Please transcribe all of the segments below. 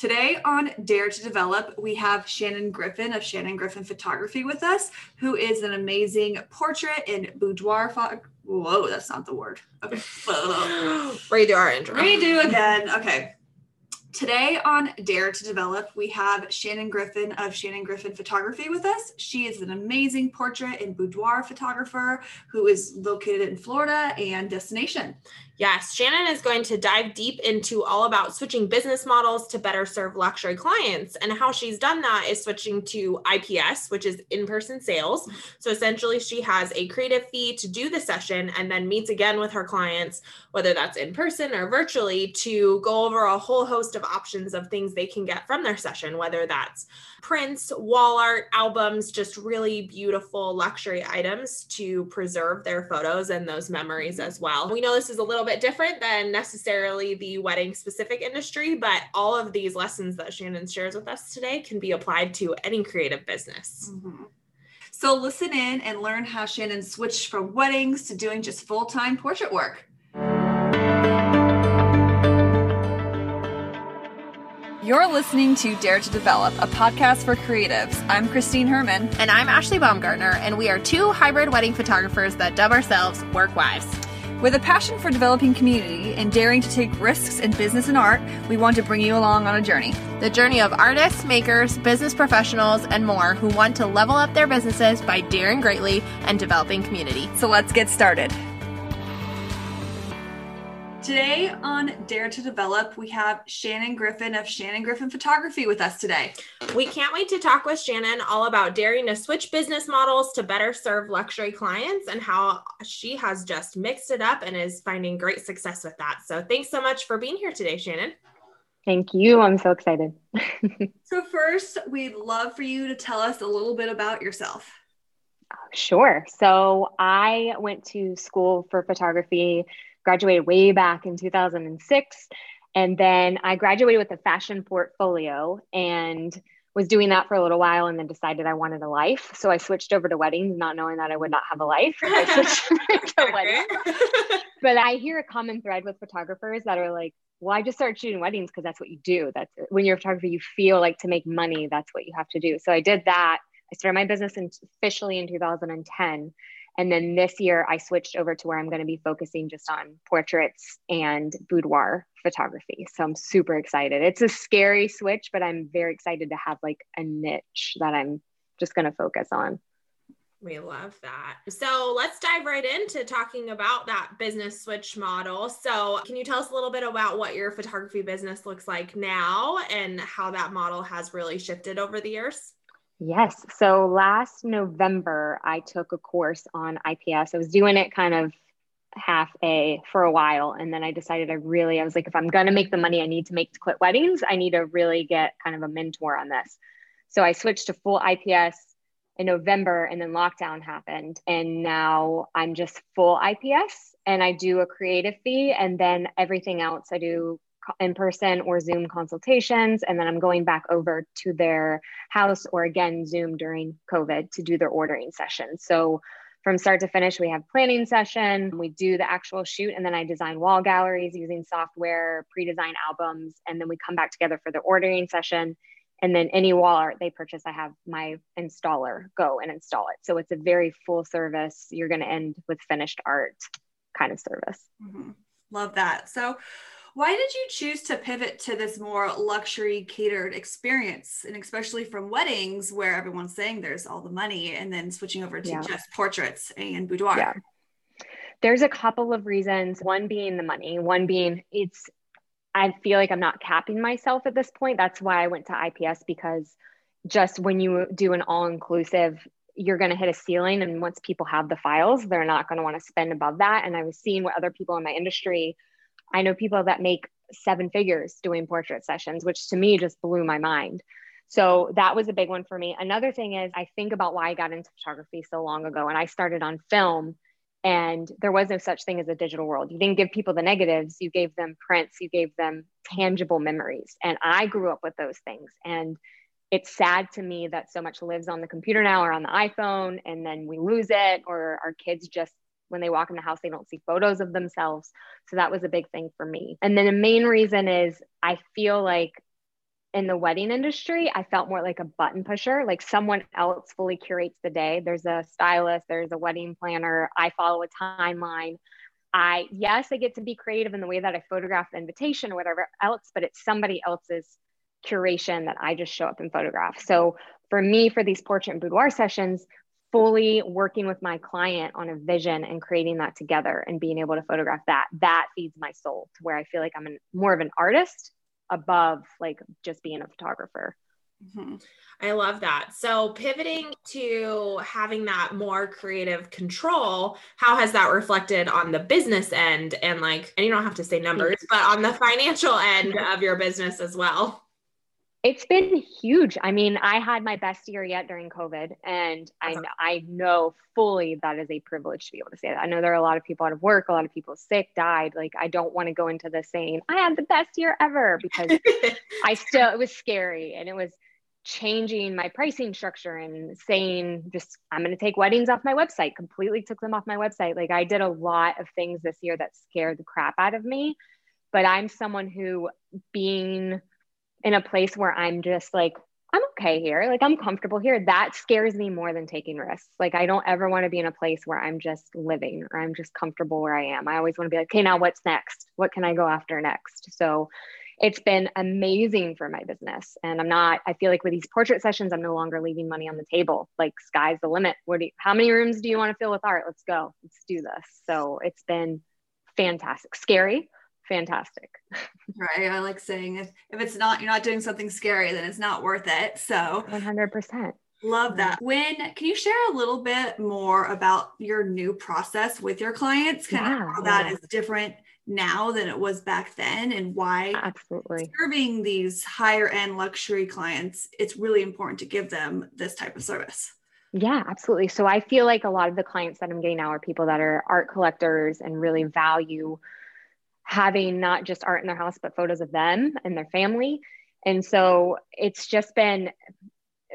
Today on Dare to Develop, we have Shannon Griffin of Shannon Griffin Photography with us, who is an amazing portrait and boudoir. Fo- Whoa, that's not the word. Okay. Redo our intro. Redo again. Okay. Today on Dare to Develop, we have Shannon Griffin of Shannon Griffin Photography with us. She is an amazing portrait and boudoir photographer who is located in Florida and destination. Yes, Shannon is going to dive deep into all about switching business models to better serve luxury clients. And how she's done that is switching to IPS, which is in person sales. So essentially, she has a creative fee to do the session and then meets again with her clients, whether that's in person or virtually, to go over a whole host of options of things they can get from their session, whether that's prints, wall art, albums, just really beautiful luxury items to preserve their photos and those memories as well. We know this is a little bit different than necessarily the wedding specific industry, but all of these lessons that Shannon shares with us today can be applied to any creative business. Mm-hmm. So listen in and learn how Shannon switched from weddings to doing just full time portrait work. You're listening to Dare to Develop, a podcast for creatives. I'm Christine Herman. And I'm Ashley Baumgartner, and we are two hybrid wedding photographers that dub ourselves work wives. With a passion for developing community and daring to take risks in business and art, we want to bring you along on a journey. The journey of artists, makers, business professionals, and more who want to level up their businesses by daring greatly and developing community. So let's get started. Today on Dare to Develop, we have Shannon Griffin of Shannon Griffin Photography with us today. We can't wait to talk with Shannon all about daring to switch business models to better serve luxury clients and how she has just mixed it up and is finding great success with that. So thanks so much for being here today, Shannon. Thank you. I'm so excited. so, first, we'd love for you to tell us a little bit about yourself. Sure. So, I went to school for photography graduated way back in 2006. And then I graduated with a fashion portfolio and was doing that for a little while and then decided I wanted a life. So I switched over to weddings, not knowing that I would not have a life. I switched to weddings. but I hear a common thread with photographers that are like, well, I just started shooting weddings because that's what you do. That's when you're a photographer, you feel like to make money, that's what you have to do. So I did that. I started my business in, officially in 2010. And then this year, I switched over to where I'm going to be focusing just on portraits and boudoir photography. So I'm super excited. It's a scary switch, but I'm very excited to have like a niche that I'm just going to focus on. We love that. So let's dive right into talking about that business switch model. So, can you tell us a little bit about what your photography business looks like now and how that model has really shifted over the years? Yes. So last November, I took a course on IPS. I was doing it kind of half a for a while. And then I decided I really, I was like, if I'm going to make the money I need to make to quit weddings, I need to really get kind of a mentor on this. So I switched to full IPS in November and then lockdown happened. And now I'm just full IPS and I do a creative fee and then everything else I do in person or Zoom consultations. And then I'm going back over to their house or again, Zoom during COVID to do their ordering session. So from start to finish, we have planning session, we do the actual shoot, and then I design wall galleries using software, pre-design albums, and then we come back together for the ordering session. And then any wall art they purchase, I have my installer go and install it. So it's a very full service. You're going to end with finished art kind of service. Mm-hmm. Love that. So why did you choose to pivot to this more luxury catered experience? And especially from weddings where everyone's saying there's all the money and then switching over to yeah. just portraits and boudoir? Yeah. There's a couple of reasons. One being the money, one being it's, I feel like I'm not capping myself at this point. That's why I went to IPS because just when you do an all inclusive, you're going to hit a ceiling. And once people have the files, they're not going to want to spend above that. And I was seeing what other people in my industry I know people that make seven figures doing portrait sessions, which to me just blew my mind. So that was a big one for me. Another thing is, I think about why I got into photography so long ago, and I started on film, and there was no such thing as a digital world. You didn't give people the negatives, you gave them prints, you gave them tangible memories. And I grew up with those things. And it's sad to me that so much lives on the computer now or on the iPhone, and then we lose it, or our kids just when they walk in the house, they don't see photos of themselves. So that was a big thing for me. And then the main reason is I feel like in the wedding industry, I felt more like a button pusher, like someone else fully curates the day. There's a stylist, there's a wedding planner. I follow a timeline. I, yes, I get to be creative in the way that I photograph the invitation or whatever else, but it's somebody else's curation that I just show up and photograph. So for me, for these portrait and boudoir sessions, fully working with my client on a vision and creating that together and being able to photograph that, that feeds my soul to where I feel like I'm an, more of an artist above like just being a photographer. Mm-hmm. I love that. So, pivoting to having that more creative control, how has that reflected on the business end and like, and you don't have to say numbers, but on the financial end of your business as well? It's been huge. I mean, I had my best year yet during COVID, and I uh-huh. I know fully that is a privilege to be able to say that. I know there are a lot of people out of work, a lot of people sick, died. Like, I don't want to go into the saying I had the best year ever because I still it was scary and it was changing my pricing structure and saying just I'm going to take weddings off my website. Completely took them off my website. Like, I did a lot of things this year that scared the crap out of me, but I'm someone who being in a place where I'm just like, I'm okay here. Like I'm comfortable here. That scares me more than taking risks. Like I don't ever want to be in a place where I'm just living or I'm just comfortable where I am. I always want to be like, okay, now what's next? What can I go after next? So it's been amazing for my business. And I'm not, I feel like with these portrait sessions, I'm no longer leaving money on the table. Like sky's the limit. What do you, how many rooms do you want to fill with art? Let's go. Let's do this. So it's been fantastic. Scary, fantastic. Right. I like saying if, if it's not, you're not doing something scary, then it's not worth it. So 100%. Love that. Mm-hmm. When can you share a little bit more about your new process with your clients? Kind yeah, of how that yeah. is different now than it was back then and why absolutely serving these higher end luxury clients, it's really important to give them this type of service. Yeah, absolutely. So I feel like a lot of the clients that I'm getting now are people that are art collectors and really value having not just art in their house, but photos of them and their family. And so it's just been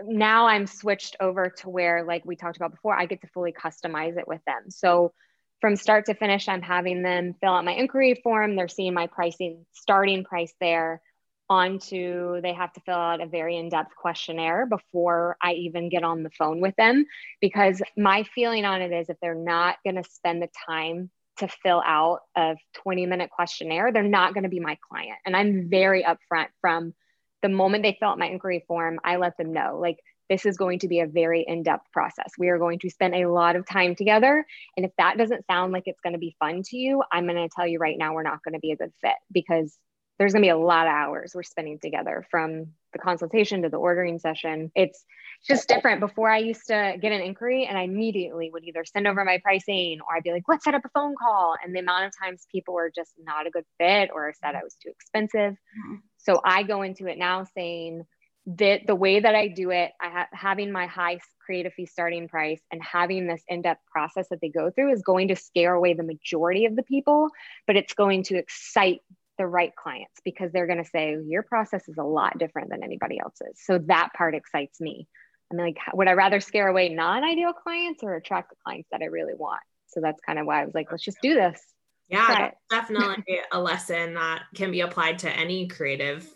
now I'm switched over to where, like we talked about before, I get to fully customize it with them. So from start to finish, I'm having them fill out my inquiry form. They're seeing my pricing, starting price there. Onto they have to fill out a very in depth questionnaire before I even get on the phone with them. Because my feeling on it is if they're not going to spend the time to fill out a 20 minute questionnaire, they're not going to be my client. And I'm very upfront from the moment they fill out my inquiry form, I let them know like this is going to be a very in depth process. We are going to spend a lot of time together. And if that doesn't sound like it's going to be fun to you, I'm going to tell you right now, we're not going to be a good fit because there's going to be a lot of hours we're spending together from the consultation to the ordering session. It's just different. Before I used to get an inquiry and I immediately would either send over my pricing or I'd be like, let's set up a phone call. And the amount of times people were just not a good fit or said I was too expensive. Mm-hmm. So I go into it now saying that the way that I do it, I ha- having my high creative fee starting price and having this in-depth process that they go through is going to scare away the majority of the people, but it's going to excite the right clients because they're going to say your process is a lot different than anybody else's. So that part excites me. I'm like, would I rather scare away non-ideal clients or attract the clients that I really want? So that's kind of why I was like, let's just do this. Yeah, definitely a lesson that can be applied to any creative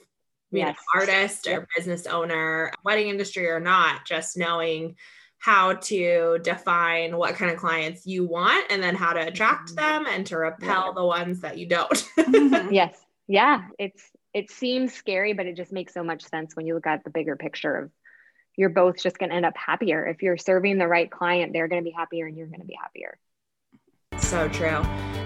yes. know, artist or business owner, wedding industry or not, just knowing how to define what kind of clients you want and then how to attract mm-hmm. them and to repel yeah. the ones that you don't. Mm-hmm. yes. Yeah. It's it seems scary, but it just makes so much sense when you look at the bigger picture of you're both just going to end up happier. If you're serving the right client, they're going to be happier and you're going to be happier. So true.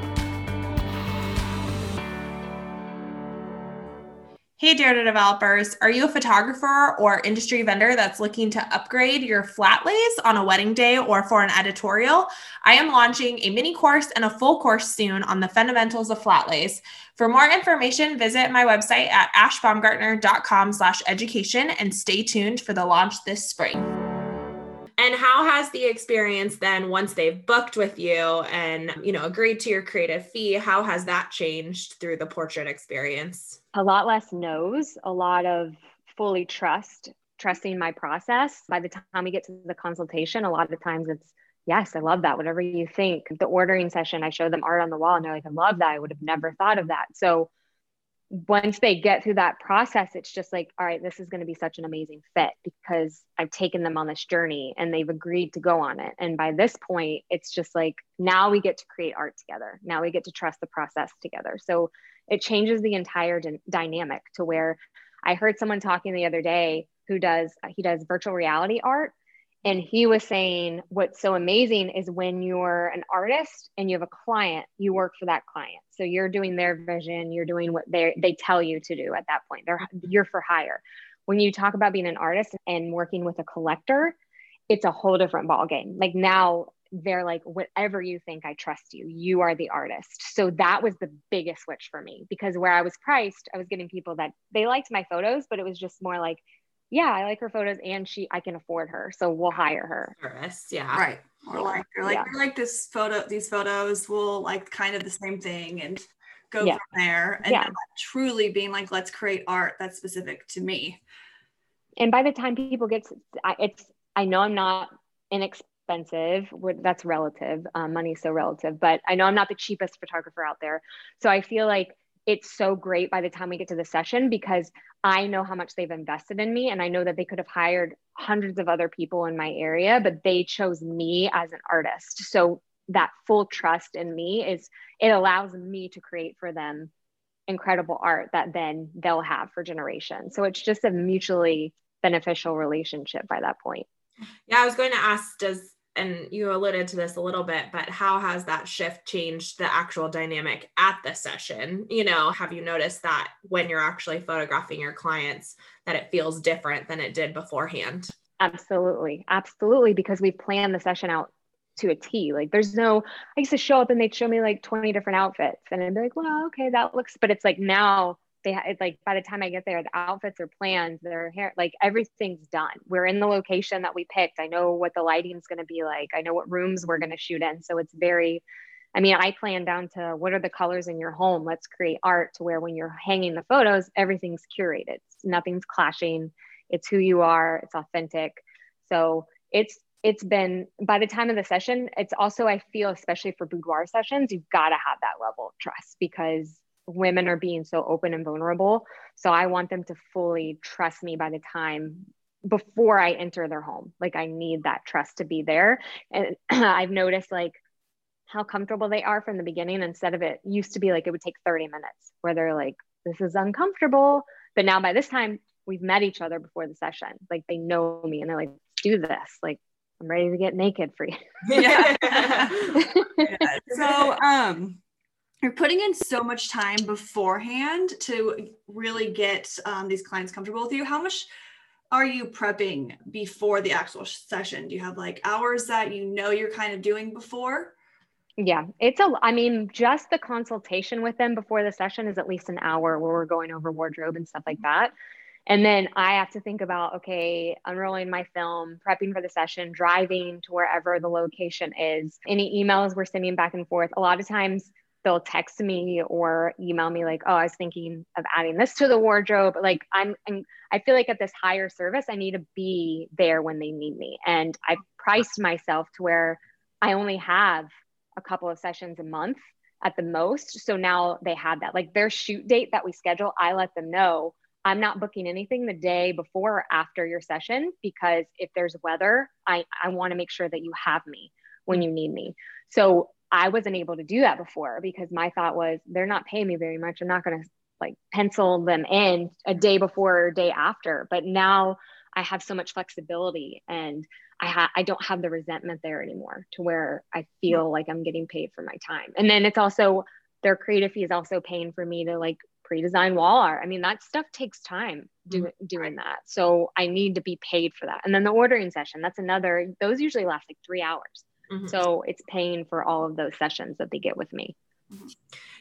Hey, Dare to Developers, are you a photographer or industry vendor that's looking to upgrade your flat lays on a wedding day or for an editorial? I am launching a mini course and a full course soon on the fundamentals of flat lays. For more information, visit my website at ashbaumgartner.com slash education and stay tuned for the launch this spring. And how has the experience then once they've booked with you and, you know, agreed to your creative fee, how has that changed through the portrait experience? A lot less no's, a lot of fully trust, trusting my process. By the time we get to the consultation, a lot of times it's yes, I love that. Whatever you think. The ordering session, I show them art on the wall and they're like, I love that. I would have never thought of that. So once they get through that process, it's just like, all right, this is going to be such an amazing fit because I've taken them on this journey and they've agreed to go on it. And by this point, it's just like now we get to create art together. Now we get to trust the process together. So it changes the entire d- dynamic to where I heard someone talking the other day who does, he does virtual reality art and he was saying what's so amazing is when you're an artist and you have a client you work for that client. So you're doing their vision you're doing what they they tell you to do at that point. They're you're for hire. When you talk about being an artist and working with a collector it's a whole different ball game like now they're like whatever you think i trust you. You are the artist. So that was the biggest switch for me because where i was priced i was getting people that they liked my photos but it was just more like yeah, I like her photos and she I can afford her. So we'll hire her. Service, yeah. Right. Or like or like, yeah. like this photo, these photos will like kind of the same thing and go yeah. from there. And yeah. truly being like, let's create art that's specific to me. And by the time people get to, it's I know I'm not inexpensive. That's relative. Um, money's so relative, but I know I'm not the cheapest photographer out there. So I feel like it's so great by the time we get to the session because I know how much they've invested in me and I know that they could have hired hundreds of other people in my area, but they chose me as an artist. So that full trust in me is it allows me to create for them incredible art that then they'll have for generations. So it's just a mutually beneficial relationship by that point. Yeah, I was going to ask does and you alluded to this a little bit, but how has that shift changed the actual dynamic at the session? You know, have you noticed that when you're actually photographing your clients, that it feels different than it did beforehand? Absolutely. Absolutely. Because we plan the session out to a T. Like there's no, I used to show up and they'd show me like 20 different outfits and I'd be like, well, okay, that looks, but it's like now they it's like by the time I get there, the outfits are planned, their hair, like everything's done. We're in the location that we picked. I know what the lighting's going to be like. I know what rooms we're going to shoot in. So it's very, I mean, I plan down to what are the colors in your home? Let's create art to where when you're hanging the photos, everything's curated. Nothing's clashing. It's who you are. It's authentic. So it's it's been by the time of the session it's also i feel especially for boudoir sessions you've got to have that level of trust because women are being so open and vulnerable. So I want them to fully trust me by the time before I enter their home. Like I need that trust to be there. And I've noticed like how comfortable they are from the beginning instead of it used to be like it would take 30 minutes where they're like, this is uncomfortable. But now by this time, we've met each other before the session. Like they know me and they're like, do this. Like I'm ready to get naked for you. yeah. yeah. So um you're putting in so much time beforehand to really get um, these clients comfortable with you. How much are you prepping before the actual session? Do you have like hours that you know you're kind of doing before? Yeah, it's a, I mean, just the consultation with them before the session is at least an hour where we're going over wardrobe and stuff like that. And then I have to think about, okay, unrolling my film, prepping for the session, driving to wherever the location is, any emails we're sending back and forth. A lot of times, they'll text me or email me like oh i was thinking of adding this to the wardrobe. Like i'm, I'm i feel like at this higher service i need to be there when they need me. And i've priced myself to where i only have a couple of sessions a month at the most. So now they have that. Like their shoot date that we schedule i let them know. I'm not booking anything the day before or after your session because if there's weather i i want to make sure that you have me when you need me. So I wasn't able to do that before because my thought was they're not paying me very much. I'm not going to like pencil them in a day before or day after. But now I have so much flexibility and I ha- I don't have the resentment there anymore to where I feel like I'm getting paid for my time. And then it's also their creative fee is also paying for me to like pre-design wall art. I mean, that stuff takes time do, mm-hmm. doing that. So I need to be paid for that. And then the ordering session, that's another, those usually last like three hours. Mm-hmm. So it's paying for all of those sessions that they get with me.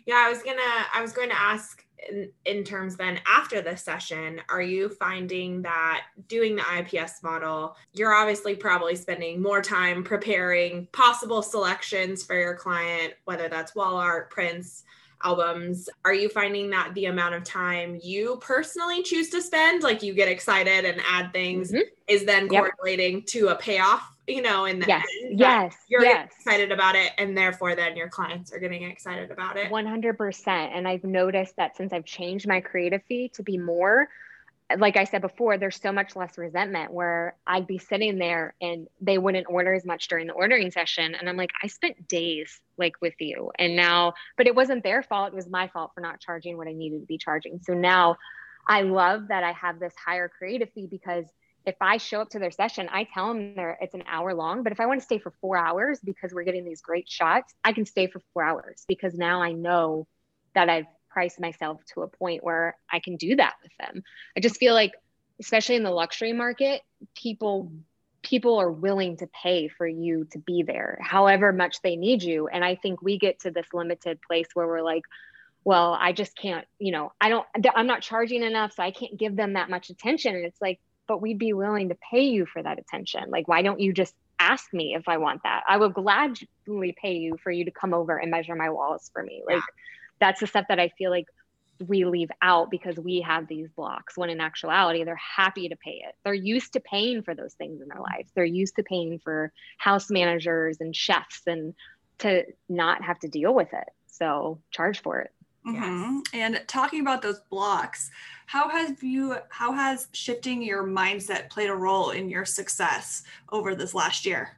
Yeah, I was gonna I was going to ask in, in terms then after the session, are you finding that doing the IPS model, you're obviously probably spending more time preparing possible selections for your client, whether that's wall art, prints, albums. Are you finding that the amount of time you personally choose to spend, like you get excited and add things, mm-hmm. is then correlating yep. to a payoff you know, in the yes, end. yes, You're yes. excited about it, and therefore, then your clients are getting excited about it. 100%. And I've noticed that since I've changed my creative fee to be more, like I said before, there's so much less resentment where I'd be sitting there and they wouldn't order as much during the ordering session. And I'm like, I spent days like with you. And now, but it wasn't their fault. It was my fault for not charging what I needed to be charging. So now I love that I have this higher creative fee because if I show up to their session, I tell them they it's an hour long. But if I want to stay for four hours because we're getting these great shots, I can stay for four hours because now I know that I've priced myself to a point where I can do that with them. I just feel like, especially in the luxury market, people people are willing to pay for you to be there, however much they need you. And I think we get to this limited place where we're like, well, I just can't, you know, I don't, I'm not charging enough, so I can't give them that much attention. And it's like, but we'd be willing to pay you for that attention. Like, why don't you just ask me if I want that? I will gladly pay you for you to come over and measure my walls for me. Like, that's the stuff that I feel like we leave out because we have these blocks when in actuality they're happy to pay it they're used to paying for those things in their lives they're used to paying for house managers and chefs and to not have to deal with it so charge for it Mm-hmm. And talking about those blocks, how has you how has shifting your mindset played a role in your success over this last year?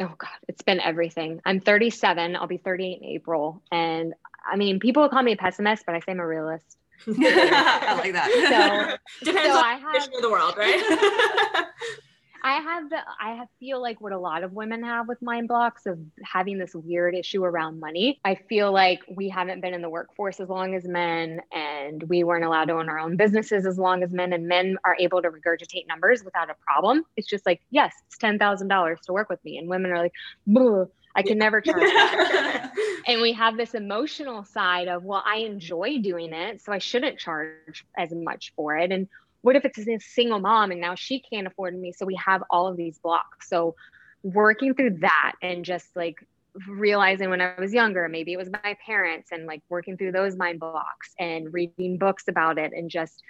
Oh god, it's been everything. I'm 37, I'll be 38 in April, and I mean, people call me a pessimist, but I say I'm a realist. I like that. So depends so on I the condition have- of the world, right? I have the I have feel like what a lot of women have with mind blocks of having this weird issue around money. I feel like we haven't been in the workforce as long as men and we weren't allowed to own our own businesses as long as men and men are able to regurgitate numbers without a problem. It's just like, yes, it's $10,000 to work with me and women are like, "Bleh, I can never charge that. and we have this emotional side of well i enjoy doing it so i shouldn't charge as much for it and what if it's a single mom and now she can't afford me so we have all of these blocks so working through that and just like realizing when i was younger maybe it was my parents and like working through those mind blocks and reading books about it and just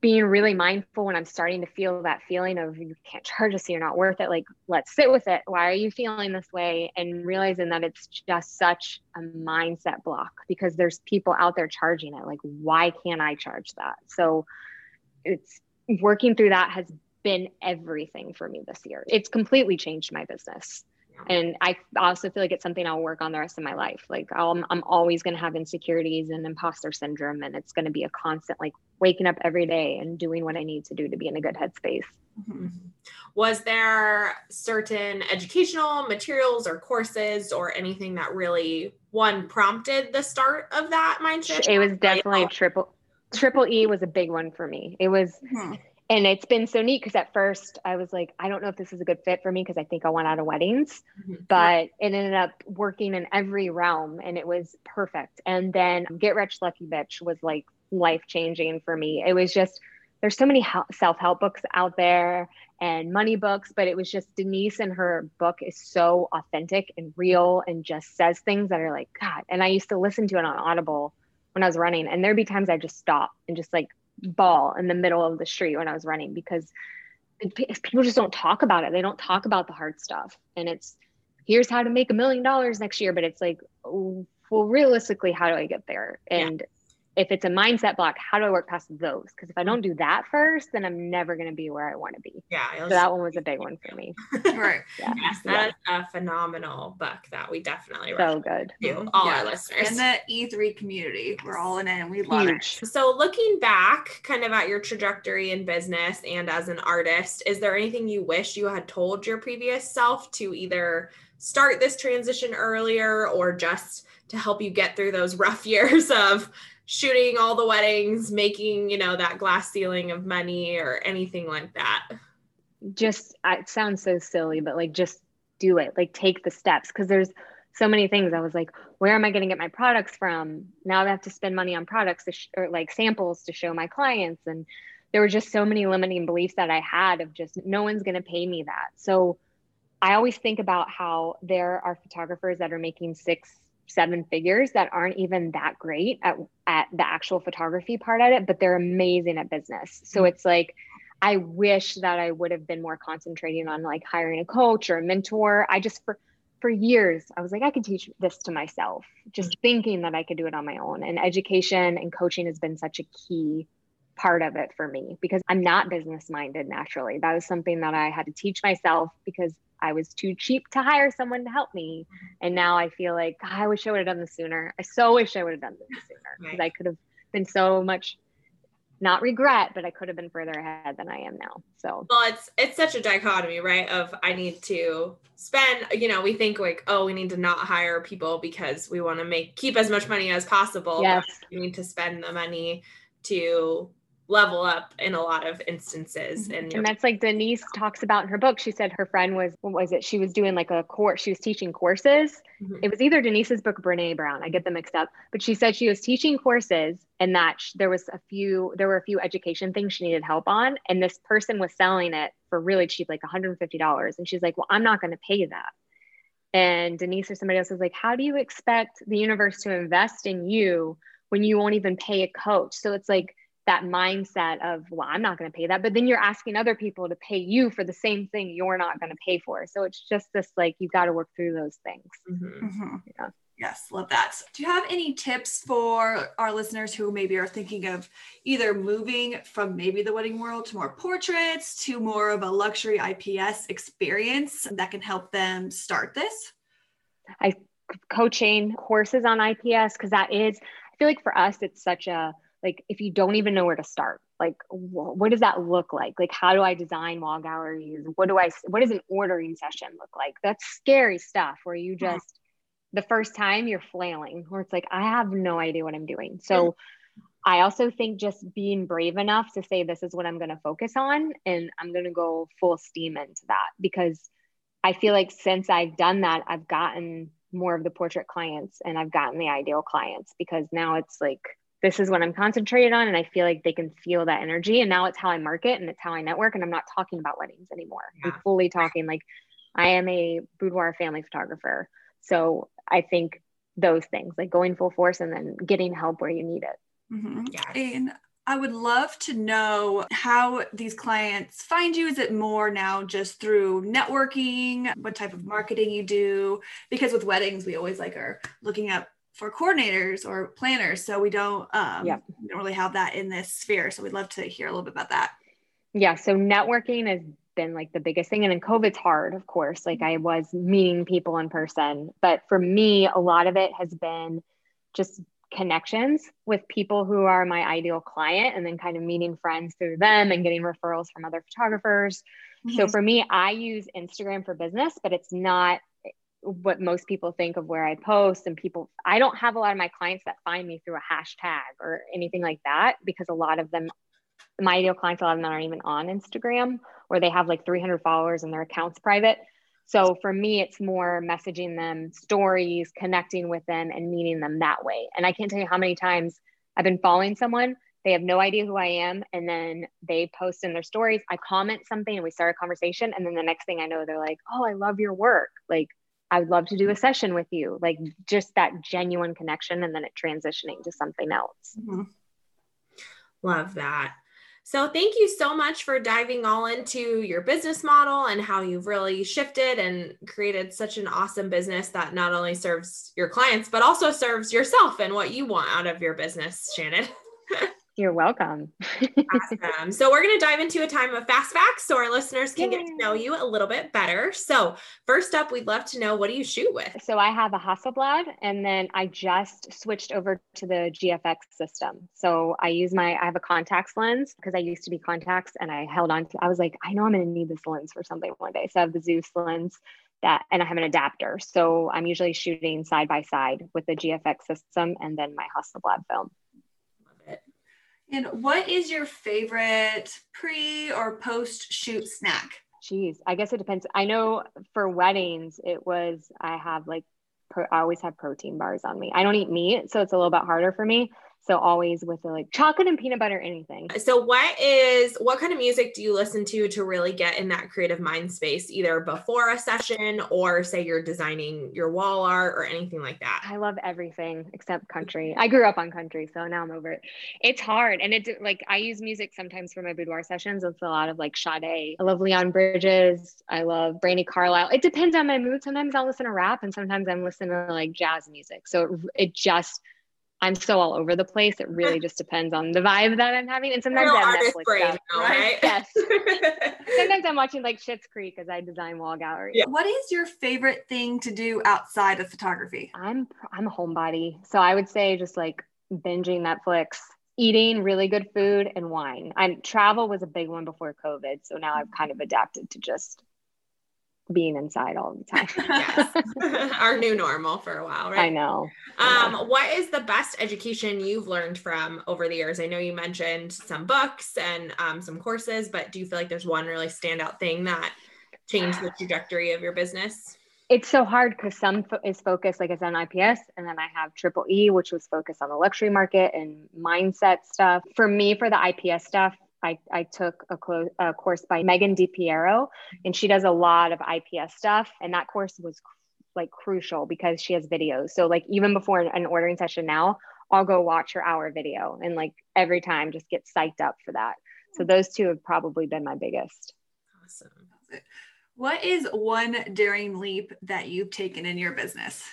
being really mindful when I'm starting to feel that feeling of you can't charge us, so you're not worth it. Like, let's sit with it. Why are you feeling this way? And realizing that it's just such a mindset block because there's people out there charging it. Like, why can't I charge that? So it's working through that has been everything for me this year. It's completely changed my business. And I also feel like it's something I'll work on the rest of my life. Like I'll, I'm always going to have insecurities and imposter syndrome, and it's going to be a constant like waking up every day and doing what I need to do to be in a good headspace. Mm-hmm. Was there certain educational materials or courses or anything that really one prompted the start of that mindset? It was definitely a triple triple E was a big one for me. It was Hmm. and it's been so neat because at first I was like, I don't know if this is a good fit for me because I think I want out of weddings, Mhm. but it ended up working in every realm and it was perfect. And then Get Rich Lucky Bitch was like life changing for me. It was just, there's so many self help books out there and money books, but it was just Denise and her book is so authentic and real and just says things that are like, God. And I used to listen to it on Audible when I was running, and there'd be times I just stop and just like bawl in the middle of the street when I was running because it- people just don't talk about it. They don't talk about the hard stuff. And it's here's how to make a million dollars next year, but it's like, well, realistically, how do I get there? And if it's a mindset block, how do I work past those? Because if I don't mm-hmm. do that first, then I'm never going to be where I want to be. Yeah. So that one was a big one for me. Right. Yeah. Yes, Yeah. that is a phenomenal book that we definitely read. So recommend good. to mm-hmm. all Yeah. our listeners. in the E3 community, we're all in it and we love Huge. it. So, looking back kind of at your trajectory in business and as an artist, is there anything you wish you had told your previous self to either start this transition earlier or just to help you get through those rough years of shooting all the weddings, making, you know, that glass ceiling of money or anything like that? just it sounds so silly but like just do it. Like take the steps. Because there's so many things. I was like where am i going to get my products from? Now i have to spend money on products sh- or like samples to show my clients. And there were just so many limiting beliefs that i had of just no one's going to pay me that. So i always think about how there are photographers that are making six seven figures that aren't even that great at, at the actual photography part of it but they're amazing at business so mm-hmm. it's like I wish that I would have been more concentrating on like hiring a coach or a mentor. I just for for years I was like I could teach this to myself, just mm-hmm. thinking that I could do it on my own. And education and coaching has been such a key part of it for me because I'm not business minded naturally. That was something that I had to teach myself because I was too cheap to hire someone to help me. And now I feel like I wish I would have done this sooner. I so wish I would have done this sooner because right. I could have been so much not regret, but I could have been further ahead than I am now. So well, it's it's such a dichotomy, right? Of I need to spend, you know, we think like, oh, we need to not hire people because we want to make keep as much money as possible. Yes. we need to spend the money to level up in a lot of instances. And, and that's like Denise talks about in her book. She said her friend was, what was it? She was doing like a course, she was teaching courses. Mm-hmm. It was either Denise's book, Brene Brown. I get them mixed up, but she said she was teaching courses and that there was a few, there were a few education things she needed help on. And this person was selling it for really cheap, like $150. And she's like, well, I'm not going to pay that. And Denise or somebody else was like, how do you expect the universe to invest in you when you won't even pay a coach? So it's like, that mindset of well i'm not going to pay that but then you're asking other people to pay you for the same thing you're not going to pay for so it's just this like you've got to work through those things mm-hmm. Mm-hmm. Yeah. yes love that do you have any tips for our listeners who maybe are thinking of either moving from maybe the wedding world to more portraits to more of a luxury ips experience that can help them start this i coaching courses on ips because that is i feel like for us it's such a like if you don't even know where to start like wh- what does that look like? Like how do i design wall galleries what do i what does an ordering session look like? That's scary stuff where you just the first time you're flailing where it's like i have no idea what i'm doing. So i also think just being brave enough to say this is what i'm going to focus on and i'm going to go full steam into that because i feel like since i've done that i've gotten more of the portrait clients and i've gotten the ideal clients because now it's like this is what I'm concentrated on. And I feel like they can feel that energy. And now it's how I market and it's how I network. And I'm not talking about weddings anymore. Yeah. I'm fully talking like I am a boudoir family photographer. So I think those things like going full force and then getting help where you need it. Mm-hmm. Yeah. And I would love to know how these clients find you. Is it more now just through networking? What type of marketing you do? Because with weddings, we always like are looking at for coordinators or planners. So we don't um yeah. we don't really have that in this sphere. So we'd love to hear a little bit about that. Yeah. So networking has been like the biggest thing. And then COVID's hard, of course. Like I was meeting people in person. But for me, a lot of it has been just connections with people who are my ideal client and then kind of meeting friends through them and getting referrals from other photographers. Mm-hmm. So for me, I use Instagram for business, but it's not what most people think of where I post and people I don't have a lot of my clients that find me through a hashtag or anything like that because a lot of them my ideal clients a lot of them aren't even on Instagram or they have like 300 followers and their accounts private. So for me it's more messaging them stories, connecting with them and meeting them that way. And I can't tell you how many times I've been following someone they have no idea who I am. And then they post in their stories. I comment something and we start a conversation. And then the next thing I know, they're like, Oh, I love your work. Like, I would love to do a session with you. Like just that genuine connection and then it transitioning to something else. Mm-hmm. Love that. So, thank you so much for diving all into your business model and how you've really shifted and created such an awesome business that not only serves your clients, but also serves yourself and what you want out of your business, Shannon. You're welcome. awesome. So we're going to dive into a time of fast facts so our listeners can Yay. get to know you a little bit better. So first up, we'd love to know what do you shoot with? So I have a Hasselblad and then I just switched over to the GFX system. So I use my, I have a Contax lens because I used to be Contax and I held on to, I was like, I know I'm going to need this lens for something one day. So I have the Zeiss lens that, and I have an adapter. So I'm usually shooting side by side with the GFX system and then my Hasselblad film. And what is your favorite pre or post shoot snack? Geez, I guess it depends. I know for weddings, it was, I have like, pro, I always have protein bars on me. I don't eat meat, so it's a little bit harder for me. So always with the like chocolate and peanut butter, anything. Uh, so what is what kind of music do you listen to to really get in that creative mind space, either before a session or say you're designing your wall art or anything like that? I love everything except country. I grew up on country, so now I'm over it. It's hard. And it's like I use music sometimes for my boudoir sessions. It's a lot of like Sade. I love Leon Bridges. I love Brandi Carlile. It depends on my mood. Sometimes I'll listen to rap and sometimes I'm listening to like jazz music. So it, it just I'm so all over the place. It really just depends on the vibe that I'm having. And sometimes I have Netflix brain, stuff, though, right? Yes. sometimes I'm watching like Schitt's Creek as I design wall gallery. Yeah. What is your favorite thing to do outside of photography? I'm I'm a homebody, so I would say just like binging Netflix, eating really good food, and wine. And travel was a big one before COVID, so now I've kind of adapted to just being inside all the time. yes. Our new normal for a while, right? I know. Um, what is the best education you've learned from over the years? I know you mentioned some books and um, some courses, but do you feel like there's one really standout thing that changed the trajectory of your business? It's so hard because some fo- is focused, like I said, on IPS, and then I have Triple E, which was focused on the luxury market and mindset stuff. For me, for the IPS stuff, I, I took a, clo- a course by Megan DiPiero, and she does a lot of IPS stuff. And that course was like crucial because she has videos. So like even before an ordering session now, I'll go watch her hour video and like every time just get psyched up for that. So those two have probably been my biggest. Awesome. What is one daring leap that you've taken in your business?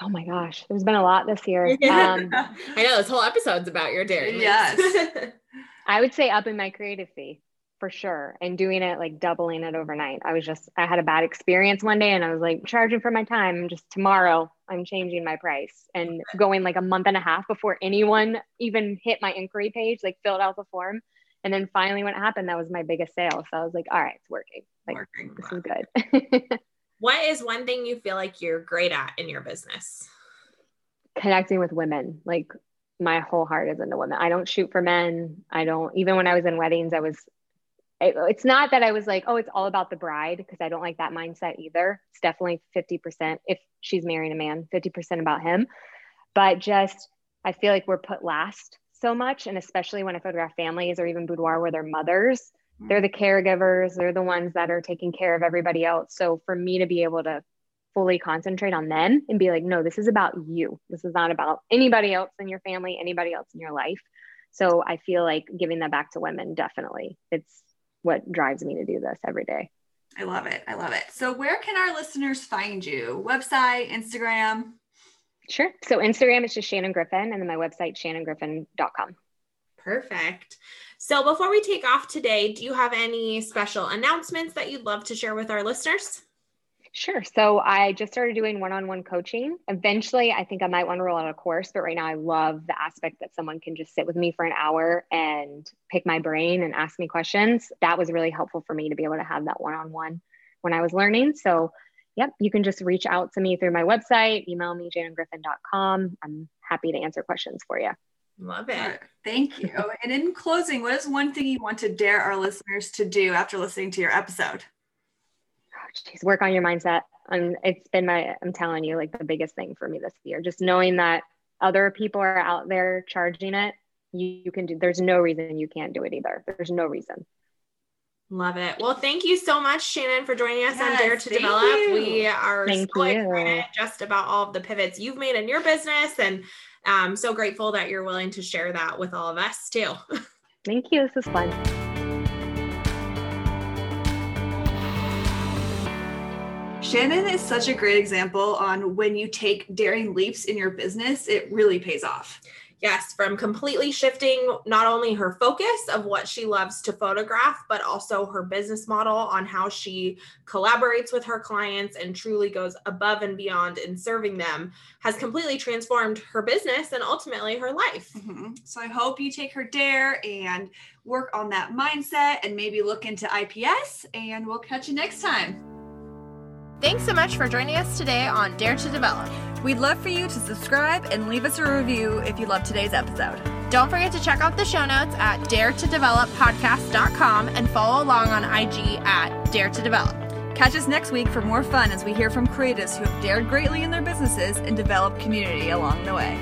Oh my gosh, there's been a lot this year. Um, I know this whole episode's about your daring. Yes. I would say up in my creative fee for sure and doing it like doubling it overnight. I was just I had a bad experience one day and I was like charging for my time just tomorrow I'm changing my price and going like a month and a half before anyone even hit my inquiry page like filled out the form and then finally when it happened that was my biggest sale so I was like all right it's working like working. this is good. what is one thing you feel like you're great at in your business? Connecting with women like my whole heart is into women. I don't shoot for men. I don't, even when I was in weddings, I was, it, it's not that I was like, oh, it's all about the bride, because I don't like that mindset either. It's definitely 50% if she's marrying a man, 50% about him. But just, I feel like we're put last so much. And especially when I photograph families or even boudoir where they're mothers, mm. they're the caregivers, they're the ones that are taking care of everybody else. So for me to be able to fully concentrate on them and be like, no, this is about you. This is not about anybody else in your family, anybody else in your life. So I feel like giving that back to women definitely. It's what drives me to do this every day. I love it. I love it. So where can our listeners find you? Website, Instagram? Sure. So Instagram is just Shannon Griffin and then my website, shannongriffin.com. Perfect. So before we take off today, do you have any special announcements that you'd love to share with our listeners? Sure. So I just started doing one on one coaching. Eventually, I think I might want to roll out a course, but right now I love the aspect that someone can just sit with me for an hour and pick my brain and ask me questions. That was really helpful for me to be able to have that one on one when I was learning. So, yep, you can just reach out to me through my website, email me, janegriffin.com. I'm happy to answer questions for you. Love it. Thank you. and in closing, what is one thing you want to dare our listeners to do after listening to your episode? Geez, work on your mindset. And it's been my, I'm telling you, like the biggest thing for me this year, just knowing that other people are out there charging it. You, you can do, there's no reason you can't do it either. There's no reason. Love it. Well, thank you so much, Shannon, for joining us yes, on Dare to Develop. You. We are thank so you. excited just about all of the pivots you've made in your business, and I'm um, so grateful that you're willing to share that with all of us too. thank you. This is fun. Shannon is such a great example on when you take daring leaps in your business, it really pays off. Yes, from completely shifting not only her focus of what she loves to photograph, but also her business model on how she collaborates with her clients and truly goes above and beyond in serving them has completely transformed her business and ultimately her life. Mm-hmm. So I hope you take her dare and work on that mindset and maybe look into IPS, and we'll catch you next time. Thanks so much for joining us today on Dare to Develop. We'd love for you to subscribe and leave us a review if you love today's episode. Don't forget to check out the show notes at daretodeveloppodcast.com and follow along on IG at Dare to Develop. Catch us next week for more fun as we hear from creatives who have dared greatly in their businesses and developed community along the way.